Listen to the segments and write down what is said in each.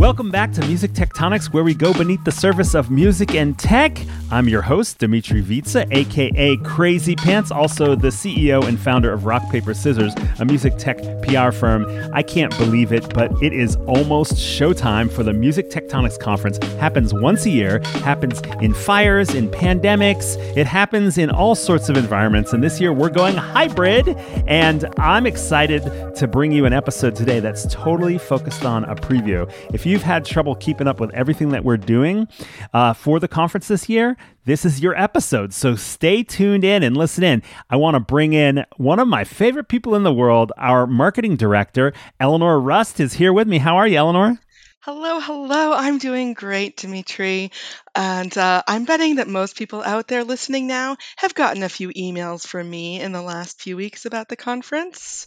Welcome back to Music Tectonics, where we go beneath the surface of music and tech. I'm your host, Dimitri Vietze, aka Crazy Pants, also the CEO and founder of Rock Paper Scissors, a music tech PR firm. I can't believe it, but it is almost showtime for the Music Tectonics Conference. Happens once a year, happens in fires, in pandemics, it happens in all sorts of environments. And this year we're going hybrid, and I'm excited to bring you an episode today that's totally focused on a preview. If you've had trouble keeping up with everything that we're doing uh, for the conference this year, this is your episode. So stay tuned in and listen in. I want to bring in one of my favorite people in the world, our marketing director, Eleanor Rust, is here with me. How are you, Eleanor? Hello, hello. I'm doing great, Dimitri. And uh, I'm betting that most people out there listening now have gotten a few emails from me in the last few weeks about the conference.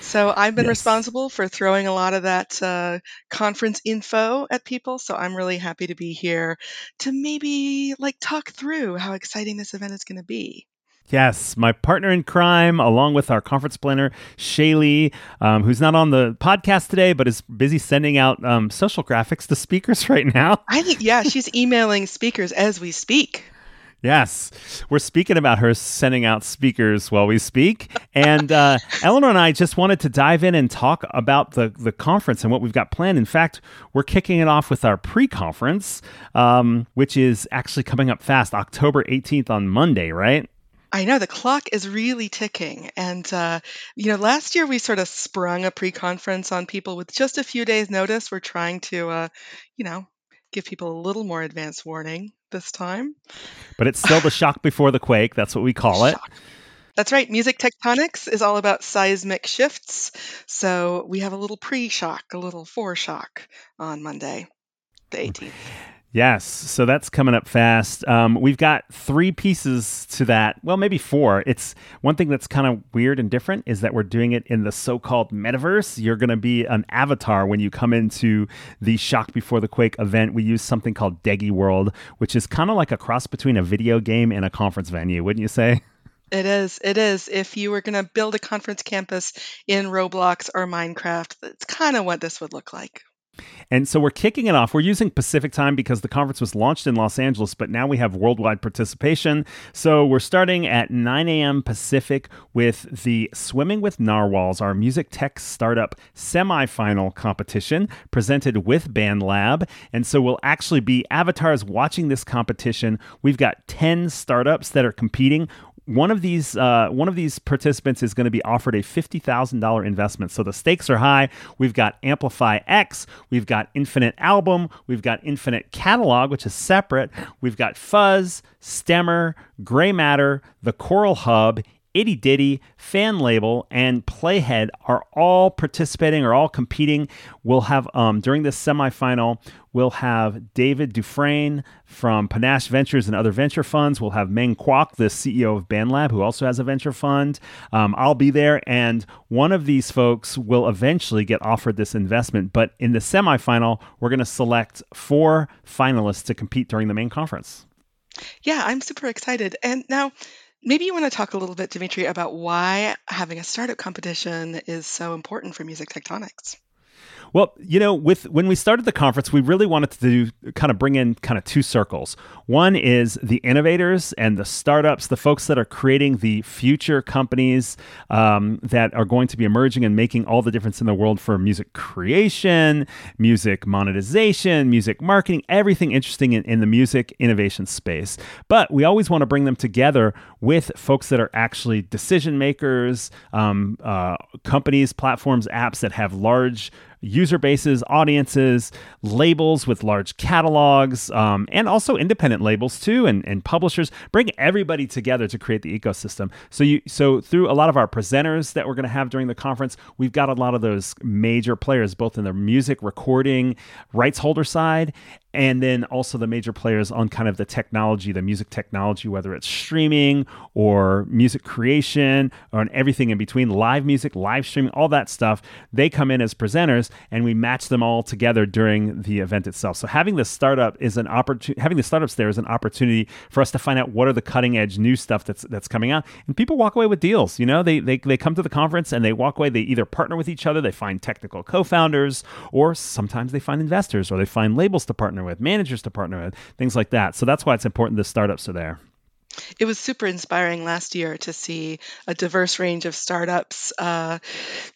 So I've been Yes. responsible for throwing a lot of that uh, conference info at people. So I'm really happy to be here to maybe like talk through how exciting this event is going to be. Yes, my partner in crime, along with our conference planner, Shaylee, um, who's not on the podcast today, but is busy sending out um, social graphics to speakers right now. I think, yeah, she's emailing speakers as we speak. Yes, we're speaking about her sending out speakers while we speak. And uh, Eleanor and I just wanted to dive in and talk about the, the conference and what we've got planned. In fact, we're kicking it off with our pre conference, um, which is actually coming up fast, October 18th on Monday, right? I know the clock is really ticking. And, uh, you know, last year we sort of sprung a pre conference on people with just a few days' notice. We're trying to, uh, you know, give people a little more advance warning this time. But it's still the shock before the quake. That's what we call it. Shock. That's right. Music tectonics is all about seismic shifts. So we have a little pre shock, a little foreshock on Monday, the 18th. Yes, so that's coming up fast. Um, we've got three pieces to that. Well, maybe four. It's one thing that's kind of weird and different is that we're doing it in the so-called metaverse. You're going to be an avatar when you come into the Shock Before the Quake event. We use something called Deggy World, which is kind of like a cross between a video game and a conference venue, wouldn't you say? It is. It is. If you were going to build a conference campus in Roblox or Minecraft, that's kind of what this would look like. And so we're kicking it off. We're using Pacific time because the conference was launched in Los Angeles, but now we have worldwide participation. So we're starting at 9 a.m. Pacific with the Swimming with Narwhals, our music tech startup semifinal competition presented with BandLab. And so we'll actually be avatars watching this competition. We've got 10 startups that are competing one of these uh, one of these participants is going to be offered a fifty thousand dollar investment. So the stakes are high. We've got Amplify X, we've got Infinite Album, we've got Infinite Catalog, which is separate. We've got Fuzz, Stemmer, Gray Matter, the Coral Hub. Itty Ditty, Fan Label, and Playhead are all participating or all competing. We'll have um, during this semifinal, we'll have David Dufresne from Panache Ventures and other venture funds. We'll have Meng Kuok, the CEO of BandLab, who also has a venture fund. Um, I'll be there, and one of these folks will eventually get offered this investment. But in the semifinal, we're going to select four finalists to compete during the main conference. Yeah, I'm super excited. And now, maybe you want to talk a little bit, Dimitri, about why having a startup competition is so important for music tectonics. Well, you know, with when we started the conference, we really wanted to do, kind of bring in kind of two circles. One is the innovators and the startups, the folks that are creating the future companies um, that are going to be emerging and making all the difference in the world for music creation, music monetization, music marketing, everything interesting in, in the music innovation space. But we always want to bring them together with folks that are actually decision makers, um, uh, companies, platforms, apps that have large user bases, audiences, labels with large catalogs, um, and also independent labels too, and, and publishers. Bring everybody together to create the ecosystem. So you so through a lot of our presenters that we're going to have during the conference, we've got a lot of those major players, both in the music recording rights holder side and then also the major players on kind of the technology, the music technology, whether it's streaming or music creation or everything in between, live music, live streaming, all that stuff. They come in as presenters and we match them all together during the event itself. So having the startup is an opportunity, having the startups there is an opportunity for us to find out what are the cutting edge new stuff that's that's coming out. And people walk away with deals. You know, they, they, they come to the conference and they walk away, they either partner with each other, they find technical co founders, or sometimes they find investors or they find labels to partner with, managers to partner with, things like that. So that's why it's important the startups are there. It was super inspiring last year to see a diverse range of startups uh,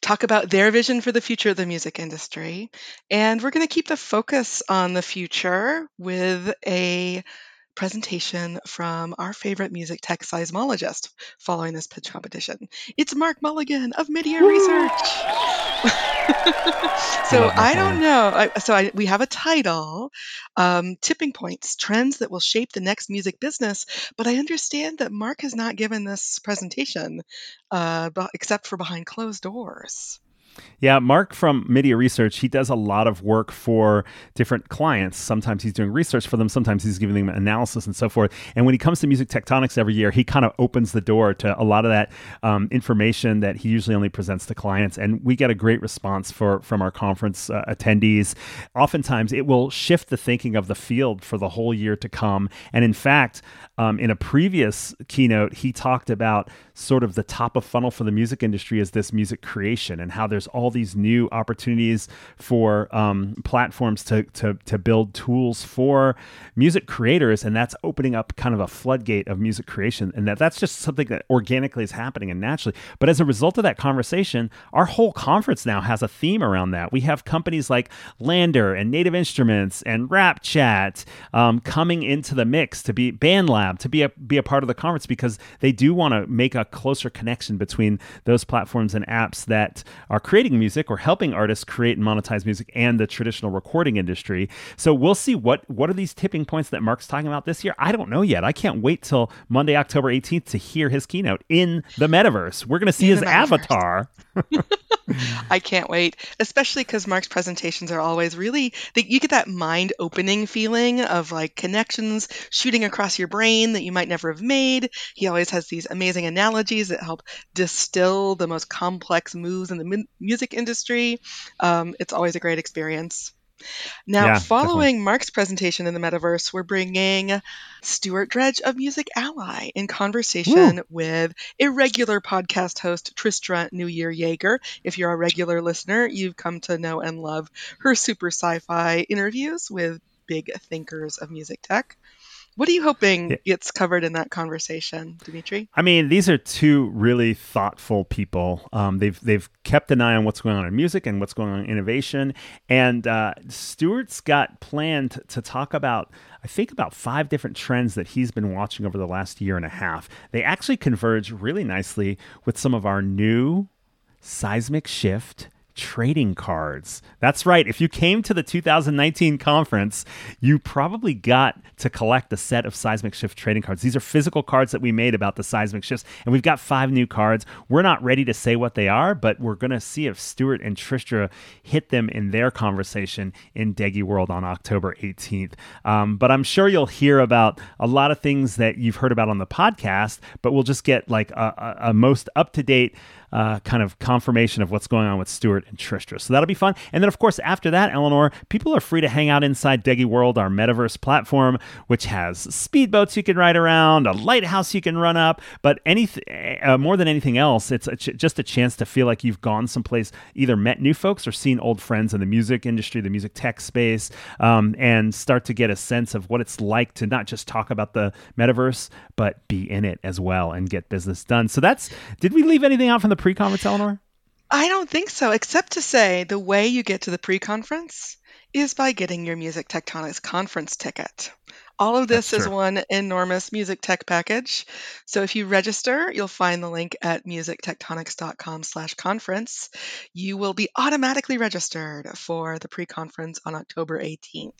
talk about their vision for the future of the music industry. And we're going to keep the focus on the future with a presentation from our favorite music tech seismologist following this pitch competition. It's Mark Mulligan of Midia Research. so I don't know. I, so I, we have a title, um, Tipping Points, Trends That Will Shape the Next Music Business. But I understand that Mark has not given this presentation uh, except for behind closed doors. Yeah, Mark from Midia Research, he does a lot of work for different clients. Sometimes he's doing research for them, sometimes he's giving them analysis and so forth. And when he comes to Music Tectonics every year, he kind of opens the door to a lot of that um, information that he usually only presents to clients. And we get a great response for from our conference uh, attendees. Oftentimes, it will shift the thinking of the field for the whole year to come. And in fact, um, in a previous keynote, he talked about sort of the top of funnel for the music industry is this music creation and how there's all these new opportunities for um, platforms to, to, to build tools for music creators. And that's opening up kind of a floodgate of music creation. And that that's just something that organically is happening and naturally. But as a result of that conversation, our whole conference now has a theme around that. We have companies like LANDR and Native Instruments and Rap Chat um, coming into the mix to be BandLab, to be a, be a part of the conference because they do want to make a closer connection between those platforms and apps that are creating music or helping artists create and monetize music and the traditional recording industry. So we'll see what what are these tipping points that Mark's talking about this year. I don't know yet. I can't wait till Monday, October 18th to hear his keynote in the metaverse. We're going to see in his avatar. I can't wait, especially because Mark's presentations are always really, they, you get that mind opening feeling of like connections shooting across your brain that you might never have made. He always has these amazing analogies that help distill the most complex moves in the mu- music industry. Um, it's always a great experience. Now, yeah, following definitely. Mark's presentation in the metaverse, we're bringing Stuart Dredge of Music Ally in conversation Woo. with irregular podcast host Tristra Newyear Yeager. If you're a regular listener, you've come to know and love her super sci fi interviews with big thinkers of music tech. What are you hoping gets covered in that conversation, Dimitri? I mean, these are two really thoughtful people. Um, they've they've kept an eye on what's going on in music and what's going on in innovation. And uh, Stuart's got planned to talk about, I think, about five different trends that he's been watching over the last year and a half. They actually converge really nicely with some of our new seismic shift trading cards. That's right. If you came to the 2019 conference, you probably got to collect a set of seismic shift trading cards. These are physical cards that we made about the seismic shifts, and we've got five new cards. We're not ready to say what they are, but we're going to see if Stuart and Tristra hit them in their conversation in Deggy World on October 18th. Um, but I'm sure you'll hear about a lot of things that you've heard about on the podcast, but we'll just get like a, a, a most up to date uh, kind of confirmation of what's going on with Stuart and Tristra. So that'll be fun. And then, of course, after that, Eleanor, people are free to hang out inside Deggy World, our metaverse platform, which has speedboats you can ride around, a lighthouse you can run up. But anything uh, more than anything else, it's a ch- just a chance to feel like you've gone someplace, either met new folks or seen old friends in the music industry, the music tech space, um, and start to get a sense of what it's like to not just talk about the metaverse, but be in it as well and get business done. So that's. Did we leave anything out from the pre-conference, Eleanor? I don't think so, except to say the way you get to the pre-conference is by getting your Music Tectonics conference ticket. All of this is one enormous music tech package. So if you register, you'll find the link at musictectonics.com slash conference. You will be automatically registered for the pre-conference on October 18th.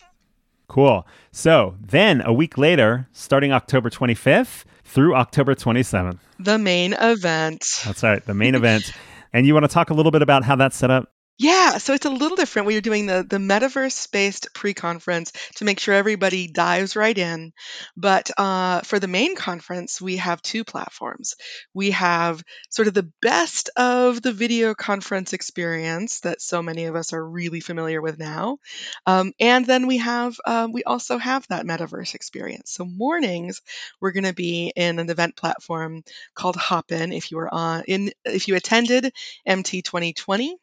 Cool. So then a week later, starting October 25th through October 27th. The main event. That's right, the main event. And you want to talk a little bit about how that's set up? Yeah, so it's a little different. We are doing the the metaverse-based pre-conference to make sure everybody dives right in. But uh, for the main conference, we have two platforms. We have sort of the best of the video conference experience that so many of us are really familiar with now, um, and then we have uh, we also have that metaverse experience. So mornings, we're going to be in an event platform called Hopin. If you were on in if you attended MT 2020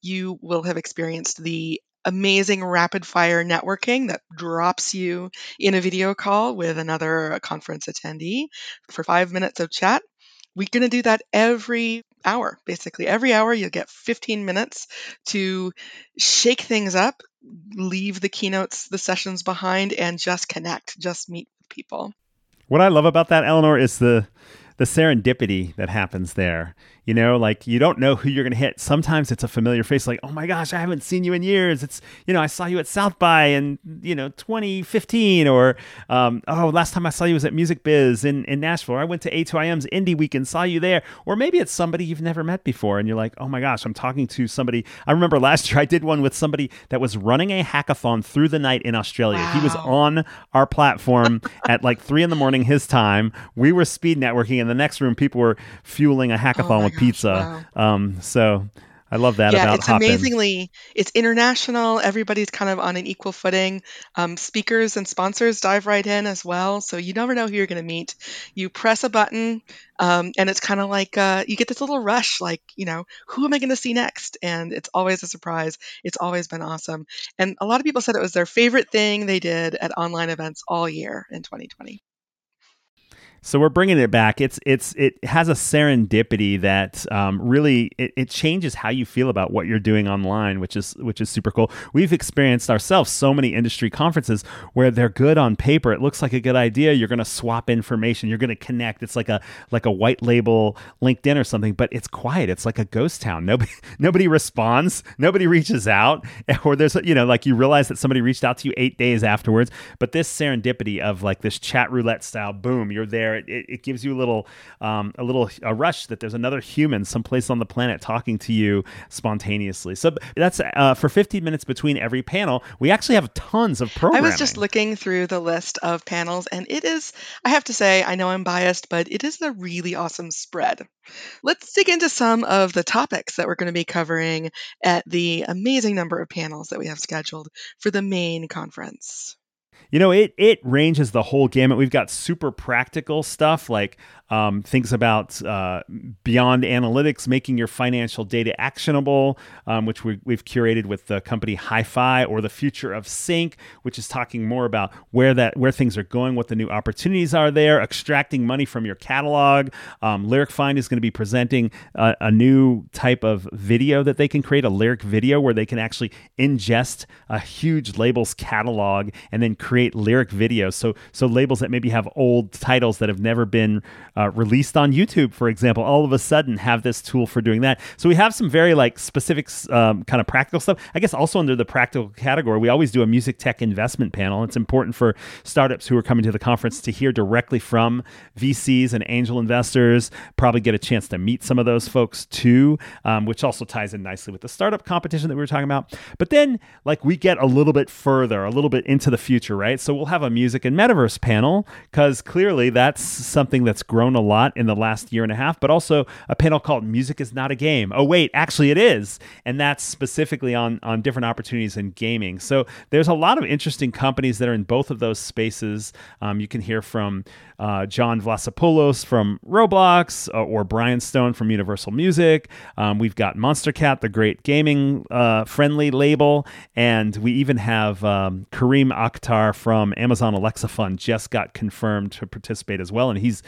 you will have experienced the amazing rapid fire networking that drops you in a video call with another conference attendee for five minutes of chat. We're going to do that every hour, basically. Every hour, you'll get 15 minutes to shake things up, leave the keynotes, the sessions behind, and just connect, just meet with people. What I love about that, Eleanor, is the the serendipity that happens there. You know, like you don't know who you're going to hit. Sometimes it's a familiar face, like, oh my gosh, I haven't seen you in years. It's, you know, I saw you at South by in, you know, 2015, or, um, oh, last time I saw you was at Music Biz in, in Nashville. Or I went to A2IM's Indie Week and saw you there. Or maybe it's somebody you've never met before, and you're like, oh my gosh, I'm talking to somebody. I remember last year I did one with somebody that was running a hackathon through the night in Australia. Wow. He was on our platform at like three in the morning his time. We were speed networking. In the next room, people were fueling a hackathon Oh with gosh, pizza. wow. Um, so I love that Yeah, about it's Hopin. amazingly it's international. Everybody's kind of on an equal footing. Um, speakers and sponsors dive right in as well, so you never know who you're going to meet. You press a button, um, and it's kind of like uh, you get this little rush, like you know, who am I going to see next? And it's always a surprise. It's always been awesome, and a lot of people said it was their favorite thing they did at online events all year in 2020. So we're bringing it back. It's it's it has a serendipity that um, really it, it changes how you feel about what you're doing online, which is which is super cool. We've experienced ourselves so many industry conferences where they're good on paper. It looks like a good idea. You're going to swap information. You're going to connect. It's like a like a white label LinkedIn or something, but it's quiet. It's like a ghost town. Nobody nobody responds. Nobody reaches out. Or there's you know like you realize that somebody reached out to you eight days afterwards. But this serendipity of like this chat roulette style, boom, you're there. It, it, it gives you a little um, a little a rush that there's another human someplace on the planet talking to you spontaneously. So that's uh, for 15 minutes between every panel. We actually have tons of programs. I was just looking through the list of panels, and it is, I have to say, I know I'm biased, but it is a really awesome spread. Let's dig into some of the topics that we're going to be covering at the amazing number of panels that we have scheduled for the main conference. You know, it it ranges the whole gamut. We've got super practical stuff like um, things about uh, beyond analytics, making your financial data actionable, um, which we, we've curated with the company HiFi, or the future of Sync, which is talking more about where that where things are going, what the new opportunities are there, extracting money from your catalog. Um, LyricFind is going to be presenting a, a new type of video that they can create, a lyric video where they can actually ingest a huge labels catalog and then create lyric videos. So so labels that maybe have old titles that have never been uh, released on YouTube, for example, all of a sudden have this tool for doing that. So we have some very like specific um, kind of practical stuff. I guess also under the practical category, we always do a music tech investment panel. It's important for startups who are coming to the conference to hear directly from VCs and angel investors. Probably get a chance to meet some of those folks too, um, which also ties in nicely with the startup competition that we were talking about. But then, like, we get a little bit further, a little bit into the future, right? So we'll have a music and metaverse panel because clearly that's something that's grown a lot in the last year and a half, but also a panel called Music is Not a Game. Oh, wait, actually it is. And that's specifically on, on different opportunities in gaming. So there's a lot of interesting companies that are in both of those spaces. Um, you can hear from uh, John Vlassopulos from Roblox uh, or Brian Stone from Universal Music. Um, we've got Monstercat, the great gaming uh, friendly label. And we even have um, Kareem Akhtar from Amazon Alexa Fund just got confirmed to participate as well. And he's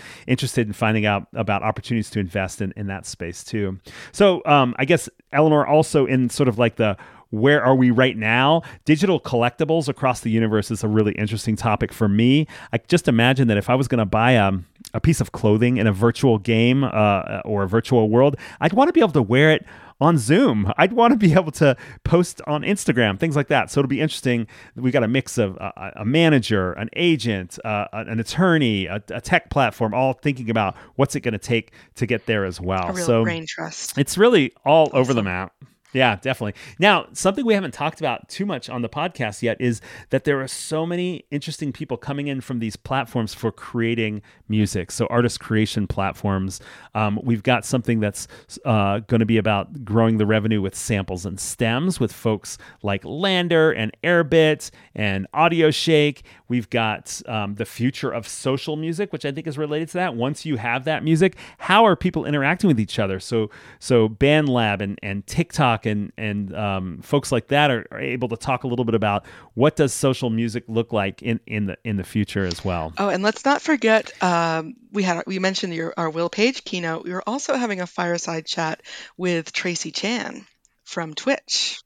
interested in finding out about opportunities to invest in, in that space too. So um, I guess Eleanor also in sort of like the where are we right now? Digital collectibles across the universe is a really interesting topic for me. I just imagine that if I was going to buy a, a piece of clothing in a virtual game uh, or a virtual world, I'd want to be able to wear it on Zoom. I'd want to be able to post on Instagram, things like that. So it'll be interesting. We got a mix of a, a manager, an agent, uh, an attorney, a, a, tech platform, all thinking about what's it going to take to get there as well. A real so brain trust. it's really all over the map. Yeah, definitely. Now, something we haven't talked about too much on the podcast yet is that there are so many interesting people coming in from these platforms for creating music. So, artist creation platforms. Um, we've got something that's uh, going to be about growing the revenue with samples and stems with folks like LANDR and Airbit and AudioShake. We've got um, the future of social music, which I think is related to that. Once you have that music, how are people interacting with each other? So, so BandLab and, and TikTok and and um, folks like that are, are, able to talk a little bit about what does social music look like in, in the in the future as well. Oh, and let's not forget um, we had we mentioned your, our Will Page keynote. We were also having a fireside chat with Tracy Chan from Twitch.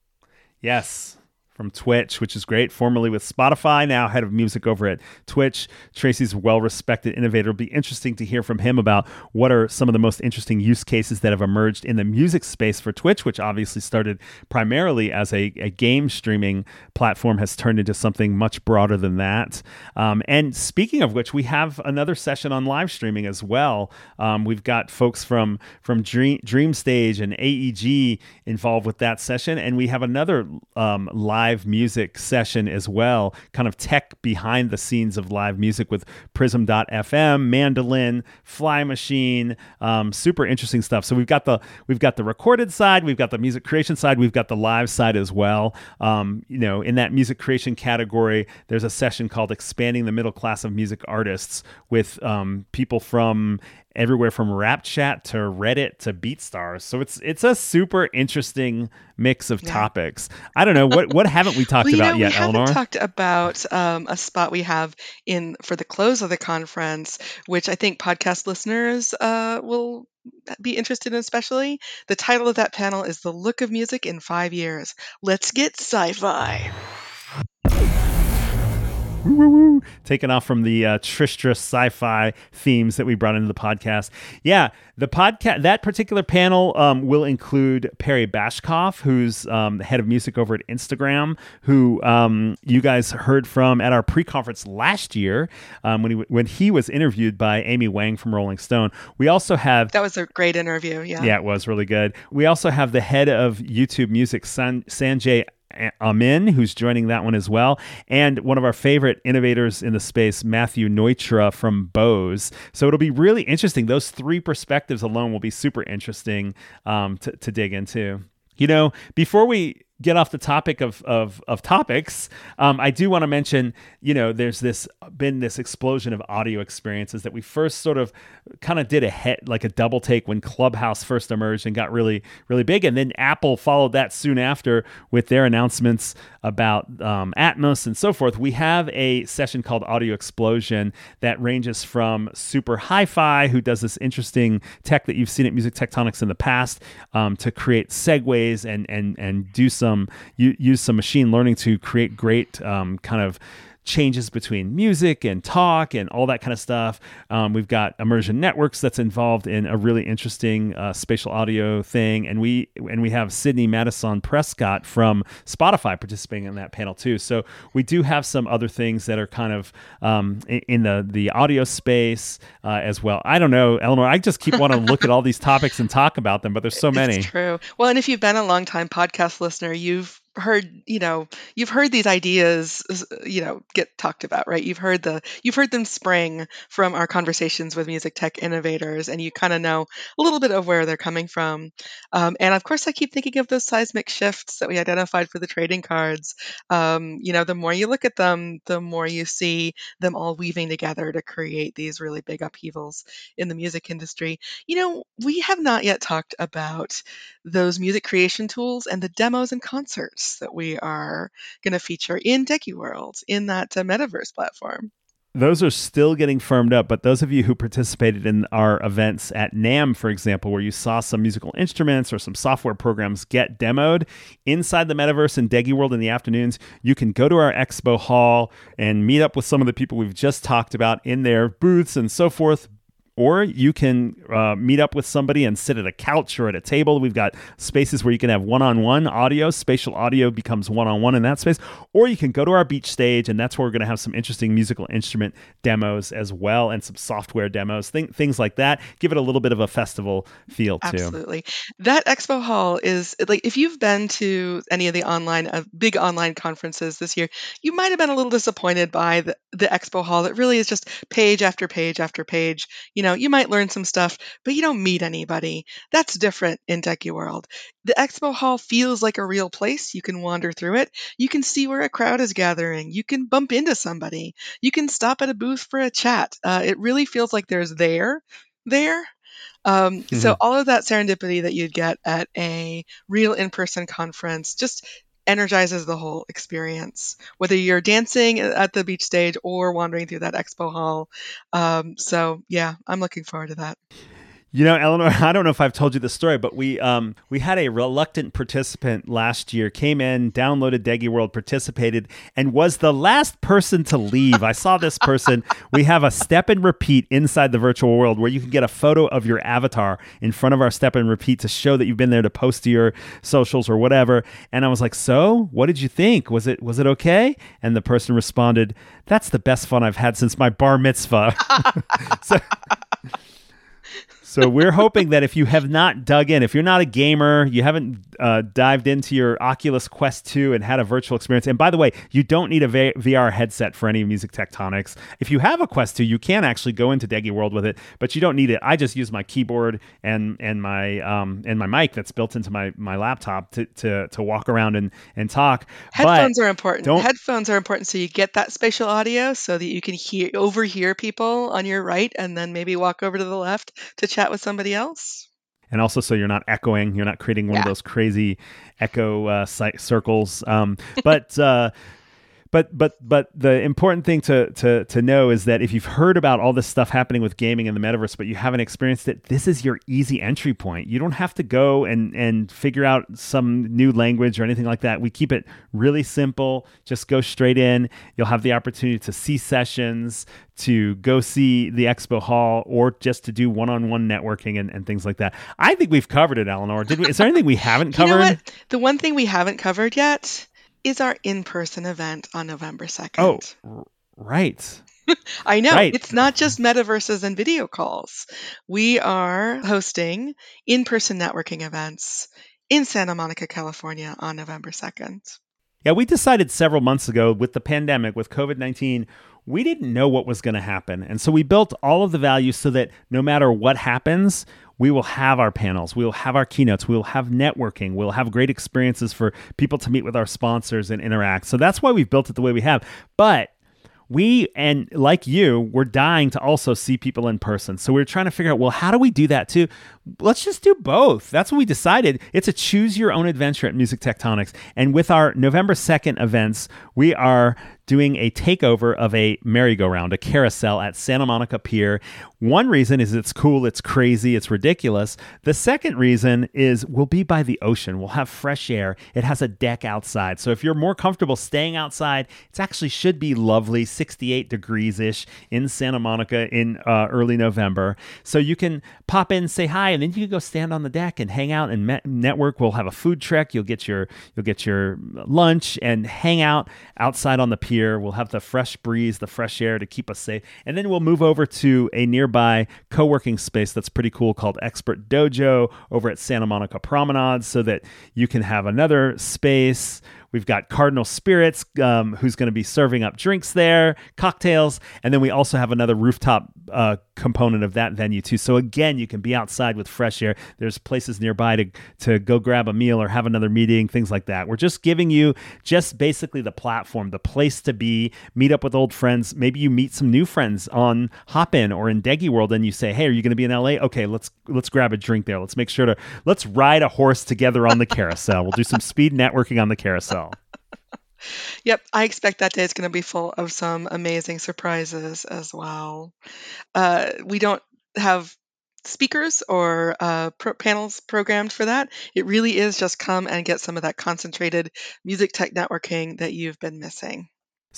Yes, from Twitch, which is great, formerly with Spotify, now head of music over at Twitch. Tracy's well respected innovator. It'll be interesting to hear from him about what are some of the most interesting use cases that have emerged in the music space for Twitch, which obviously started primarily as a, a game streaming platform, has turned into something much broader than that. Um, and speaking of which, we have another session on live streaming as well. Um, we've got folks from, from Dream, Dream Stage and AEG involved with that session, and we have another um, live live music session as well, kind of tech behind the scenes of live music with Prism.fm, Mandolin, Fly Machine, um, super interesting stuff. So we've got the we've got the recorded side, we've got the music creation side, we've got the live side as well. Um, you know, in that music creation category, there's a session called "Expanding the Middle Class of Music Artists" with um, people from everywhere from rap chat to reddit to beatstars so it's it's a super interesting mix of yeah. topics. I don't know what what haven't we talked well, about know, yet we eleanor? haven't talked about um, a spot we have in for the close of the conference which i think podcast listeners uh, will be interested in especially. The title of that panel is the look of music in five years. Let's get sci-fi taken off from the uh, Tristra sci-fi themes that we brought into the podcast. Yeah, the podcast that particular panel um, will include Perry Bashkoff, who's um, the head of music over at Instagram, who um, you guys heard from at our pre-conference last year um, when he when he was interviewed by Amy Wang from Rolling Stone. We also have that was a great interview. Yeah, yeah, it was really good. We also have the head of YouTube Music, San- Sanjay Amin, who's joining that one as well, and one of our favorite innovators in the space, Matthew Neutra from Bose. So it'll be really interesting. Those three perspectives alone will be super interesting um, to, to dig into. You know, before we get off the topic of of, of topics, um, I do want to mention, you know, there's this been this explosion of audio experiences that we first sort of kind of did a hit like a double take when Clubhouse first emerged and got really really big, and then Apple followed that soon after with their announcements about um, Atmos and so forth. We have a session called Audio Explosion that ranges from super hi-fi, who does this interesting tech that you've seen at Music Tectonics in the past, um, to create segues and and and do some some use some machine learning to create great um, kind of changes between music and talk and all that kind of stuff. Um, we've got immersion networks that's involved in a really interesting uh, spatial audio thing, and we and we have Sydney Madison Prescott from Spotify participating in that panel too. So we do have some other things that are kind of um, in the the audio space uh, as well. I don't know, Eleanor. I just keep wanting to look at all these topics and talk about them, but there's so many. It's true. Well, and if you've been a long time podcast listener, you've heard you know you've heard these ideas you know get talked about right? You've heard the you've heard them spring from our conversations with music tech innovators and you kind of know a little bit of where they're coming from. Um, and of course i keep thinking of those seismic shifts that we identified for the trading cards. Um, you know the more you look at them the more you see them all weaving together to create these really big upheavals in the music industry. You know we have not yet talked about those music creation tools and the demos and concerts that we are going to feature in DeguWorld in that uh, metaverse platform. Those are still getting firmed up, but those of you who participated in our events at NAMM, for example, where you saw some musical instruments or some software programs get demoed inside the metaverse in DeguWorld in the afternoons, you can go to our expo hall and meet up with some of the people we've just talked about in their booths and so forth, or you can uh, meet up with somebody and sit at a couch or at a table. We've got spaces where you can have one on one audio, spatial audio becomes one on one in that space, or you can go to our beach stage, and that's where we're going to have some interesting musical instrument demos as well and some software demos, th- things like that. Give it a little bit of a festival feel too. Absolutely. That expo hall is like if you've been to any of the online uh, big online conferences this year, you might have been a little disappointed by the, the expo hall that really is just page after page after page. You know, you might learn some stuff, but you don't meet anybody. That's different in DecuWorld. The expo hall feels like a real place. You can wander through it. You can see where a crowd is gathering. You can bump into somebody. You can stop at a booth for a chat. Uh, it really feels like there's there there um, mm-hmm. So all of that serendipity that you'd get at a real in-person conference just energizes the whole experience, whether you're dancing at the beach stage or wandering through that expo hall. Um, so yeah, I'm looking forward to that. You know, Eleanor, I don't know if I've told you the story, but we um, we had a reluctant participant last year came in, downloaded DecuWorld, participated, and was the last person to leave. I saw this person. We have a step and repeat inside the virtual world where you can get a photo of your avatar in front of our step and repeat to show that you've been there to post to your socials or whatever. And I was like, "So, what did you think? Was it was it okay?" And the person responded, "That's the best fun I've had since my bar mitzvah." so, so we're hoping that if you have not dug in, if you're not a gamer, you haven't uh, dived into your Oculus Quest 2 and had a virtual experience. And by the way, you don't need a v- VR headset for any Music Tectonics. If you have a Quest 2, you can actually go into DecuWorld with it, but you don't need it. I just use my keyboard and and my um, and my mic that's built into my my laptop to to, to walk around and and talk. Headphones but are important. Headphones are important so you get that spatial audio so that you can hear overhear people on your right and then maybe walk over to the left to chat with somebody else. And also, so you're not echoing, you're not creating one yeah. of those crazy echo uh, circles. Um, but uh, but but but the important thing to to to know is that if you've heard about all this stuff happening with gaming in the metaverse but you haven't experienced it this is your easy entry point. You don't have to go and and figure out some new language or anything like that. We keep it really simple. Just go straight in. You'll have the opportunity to see sessions to go see the expo hall or just to do one-on-one networking and, and things like that. I think we've covered it eleanor. Did we is there anything we haven't covered you know the one thing we haven't covered yet is our in person event on November 2nd. Oh, right. I know. Right. It's not just metaverses and video calls. We are hosting in person networking events in Santa Monica, California on November 2nd. Yeah, we decided several months ago with the pandemic, with COVID 19, we didn't know what was going to happen. And so we built all of the values so that no matter what happens, we will have our panels, we will have our keynotes, we will have networking, we'll have great experiences for people to meet with our sponsors and interact. So that's why we've built it the way we have. But we and like you we're dying to also see people in person. So we're trying to figure out well how do we do that too? Let's just do both. That's what we decided. It's a choose your own adventure at music tectonics. And with our november 2nd events we are doing a takeover of a merry-go-round, a carousel at Santa Monica Pier. One reason is it's cool, it's crazy, it's ridiculous. The second reason is we'll be by the ocean. We'll have fresh air. It has a deck outside. So if you're more comfortable staying outside, it actually should be lovely, 68 degrees ish in Santa Monica in uh, early November. So you can pop in, say hi, and then you can go stand on the deck and hang out and met- network. We'll have a food truck. You'll get your you'll get your lunch and hang out outside on the pier here. We'll have the fresh breeze, the fresh air to keep us safe. And then we'll move over to a nearby co working space that's pretty cool called Expert Dojo over at Santa Monica Promenade so that you can have another space We've got Cardinal Spirits, um, who's going to be serving up drinks there, cocktails, and then we also have another rooftop uh, component of that venue too. So again, you can be outside with fresh air. There's places nearby to to go grab a meal or have another meeting, things like that. We're just giving you just basically the platform, the place to be, meet up with old friends. Maybe you meet some new friends on Hopin or in DecuWorld, and you say, "Hey, are you going to be in LA? Okay, let's let's grab a drink there. Let's make sure to let's ride a horse together on the carousel. we'll do some speed networking on the carousel." Yep, I expect that day is going to be full of some amazing surprises as well. Uh, we don't have speakers or uh, pro- panels programmed for that. It really is just come and get some of that concentrated music tech networking that you've been missing.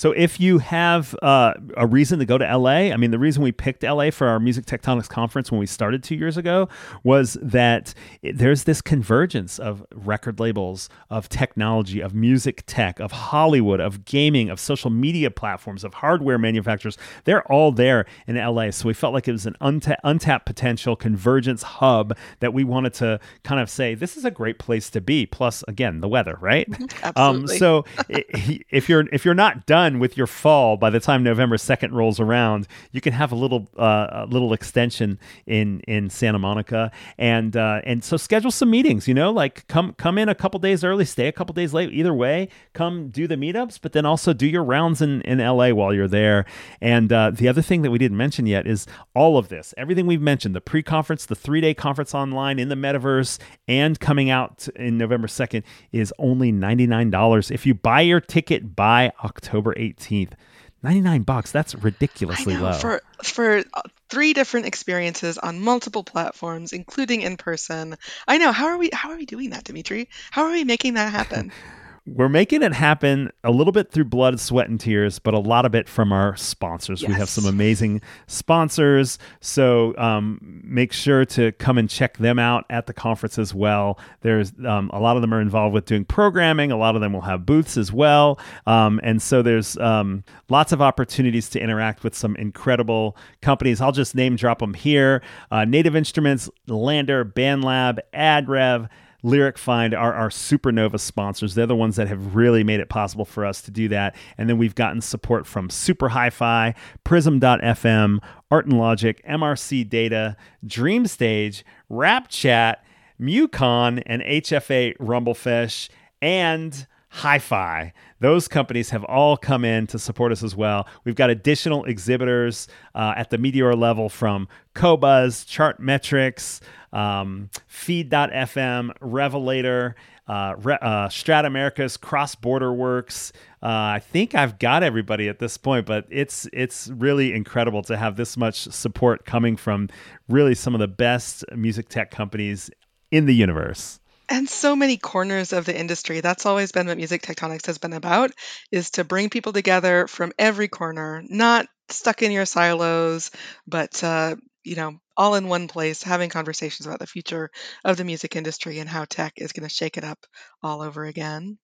So if you have uh, a reason to go to LA, I mean, the reason we picked LA for our Music Tectonics conference when we started two years ago was that it, there's this convergence of record labels, of technology, of music tech, of Hollywood, of gaming, of social media platforms, of hardware manufacturers. They're all there in LA. So we felt like it was an unta- untapped potential convergence hub that we wanted to kind of say this is a great place to be. Plus, again, the weather, right? Absolutely. Um, so if you're if you're not done with your fall by the time November second rolls around, you can have a little uh, a little extension in in Santa Monica, and uh, and so schedule some meetings. You know, like come come in a couple days early, stay a couple days late. Either way, come do the meetups, but then also do your rounds in in LA while you're there. And uh, the other thing that we didn't mention yet is all of this, everything we've mentioned, the pre-conference, the three day conference online in the metaverse, and coming out in November second is only ninety nine dollars if you buy your ticket by October eighteenth. 99 bucks that's ridiculously know, low for for uh, three different experiences on multiple platforms, including in person. I know. How are we? How are we doing that, Dimitri? How are we making that happen? we're making it happen a little bit through blood, sweat, and tears, but a lot of it from our sponsors. We have some amazing sponsors. So um, make sure to come and check them out at the conference as well. There's um, a lot of them are involved with doing programming, a lot of them will have booths as well. Um, and so there's um, lots of opportunities to interact with some incredible companies. I'll just name drop them here uh, Native Instruments, LANDR, BandLab, AdRev. LyricFind are our Supernova sponsors. They're the ones that have really made it possible for us to do that. And then we've gotten support from Super Hi Fi, Prism.fm, Art and Logic, MRC Data, DreamStage, Rap Chat, Mucon, and HFA Rumblefish, and Hi Fi. Those companies have all come in to support us as well. We've got additional exhibitors uh, at the Meteor level from Qobuz, Chartmetrics, um, Feed.fm, Revelator, uh, Re- uh, Strat America's Cross Border Works. Uh, I think I've got everybody at this point, but it's it's really incredible to have this much support coming from really some of the best music tech companies in the universe. And so many corners of the industry. That's always been what Music Tectonics has been about, is to bring people together from every corner, not stuck in your silos, but uh, you know, all in one place, having conversations about the future of the music industry and how tech is going to shake it up all over again.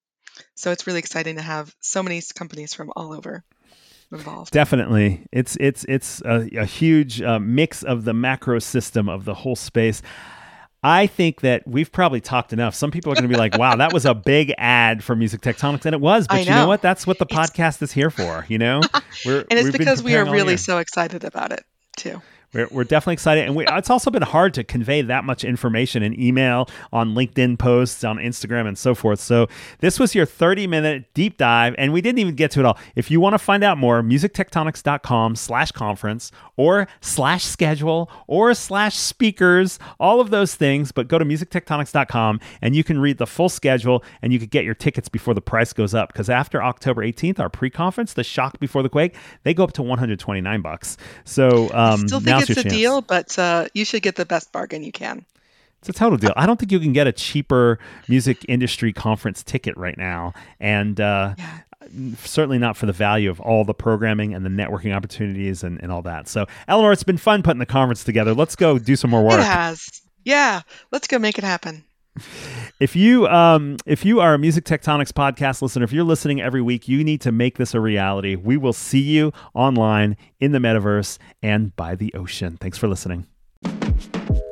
So it's really exciting to have so many companies from all over involved. Definitely, it's it's it's a, a huge uh, mix of the macro system of the whole space. I think that we've probably talked enough. Some people are going to be like, "Wow, that was a big ad for Music Tectonics," and it was. But I you know know. what? That's what the It's- podcast is here for. You know, We're, And it's because we are really year. so excited about it too. We're, we're definitely excited. And we, it's also been hard to convey that much information in email, on LinkedIn posts, on Instagram, and so forth. So this was your 30 minute deep dive, and we didn't even get to it all. If you want to find out more, musictectonics.com slash conference or slash schedule or slash speakers, all of those things. But go to musictectonics.com and you can read the full schedule and you could get your tickets before the price goes up. Because after October 18th, our pre conference, the shock before the quake, they go up to 129 bucks. So um, Still think now's it's a chance. deal, but uh, you should get the best bargain you can. It's a total deal. I don't think you can get a cheaper music industry conference ticket right now, and uh, Yeah. certainly not for the value of all the programming and the networking opportunities and, and all that. So, Eleanor, it's been fun putting the conference together. Let's go do some more work. It has. Yeah, let's go make it happen. If you um, if you are a Music Tectonics podcast listener, if you're listening every week, you need to make this a reality. We will see you online in the metaverse and by the ocean. Thanks for listening.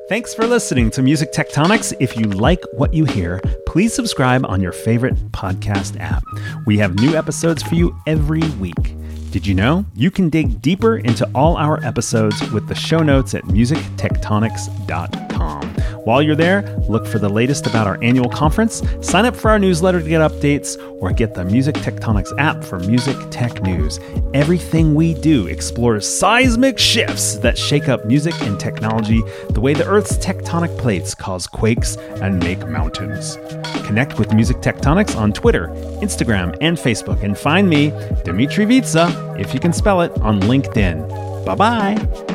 Thanks for listening to Music Tectonics. If you like what you hear, please subscribe on your favorite podcast app. We have new episodes for you every week. Did you know you can dig deeper into all our episodes with the show notes at musictectonics.com? While you're there, look for the latest about our annual conference, sign up for our newsletter to get updates, or get the Music Tectonics app for music tech news. Everything we do explores seismic shifts that shake up music and technology the way the Earth's tectonic plates cause quakes and make mountains. Connect with Music Tectonics on Twitter, Instagram, and Facebook, and find me, Dimitri Vietze, if you can spell it, on LinkedIn. Bye bye.